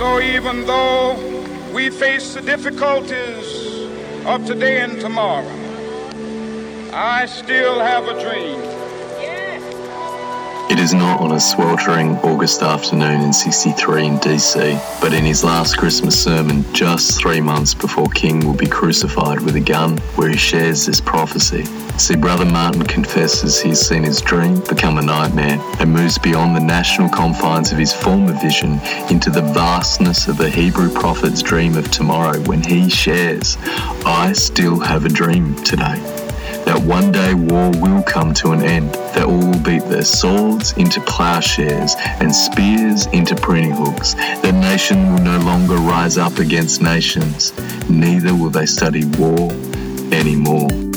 So even though we face the difficulties of today and tomorrow, I still have a dream. It is not on a sweltering August afternoon in 63 in DC, but in his last Christmas sermon, just three months before King will be crucified with a gun, where he shares this prophecy. See, Brother Martin confesses he's seen his dream become a nightmare and moves beyond the national confines of his former vision into the vastness of the Hebrew prophet's dream of tomorrow when he shares, I still have a dream today one day war will come to an end, that all will beat their swords into plowshares and spears into pruning hooks, that nation will no longer rise up against nations, neither will they study war anymore.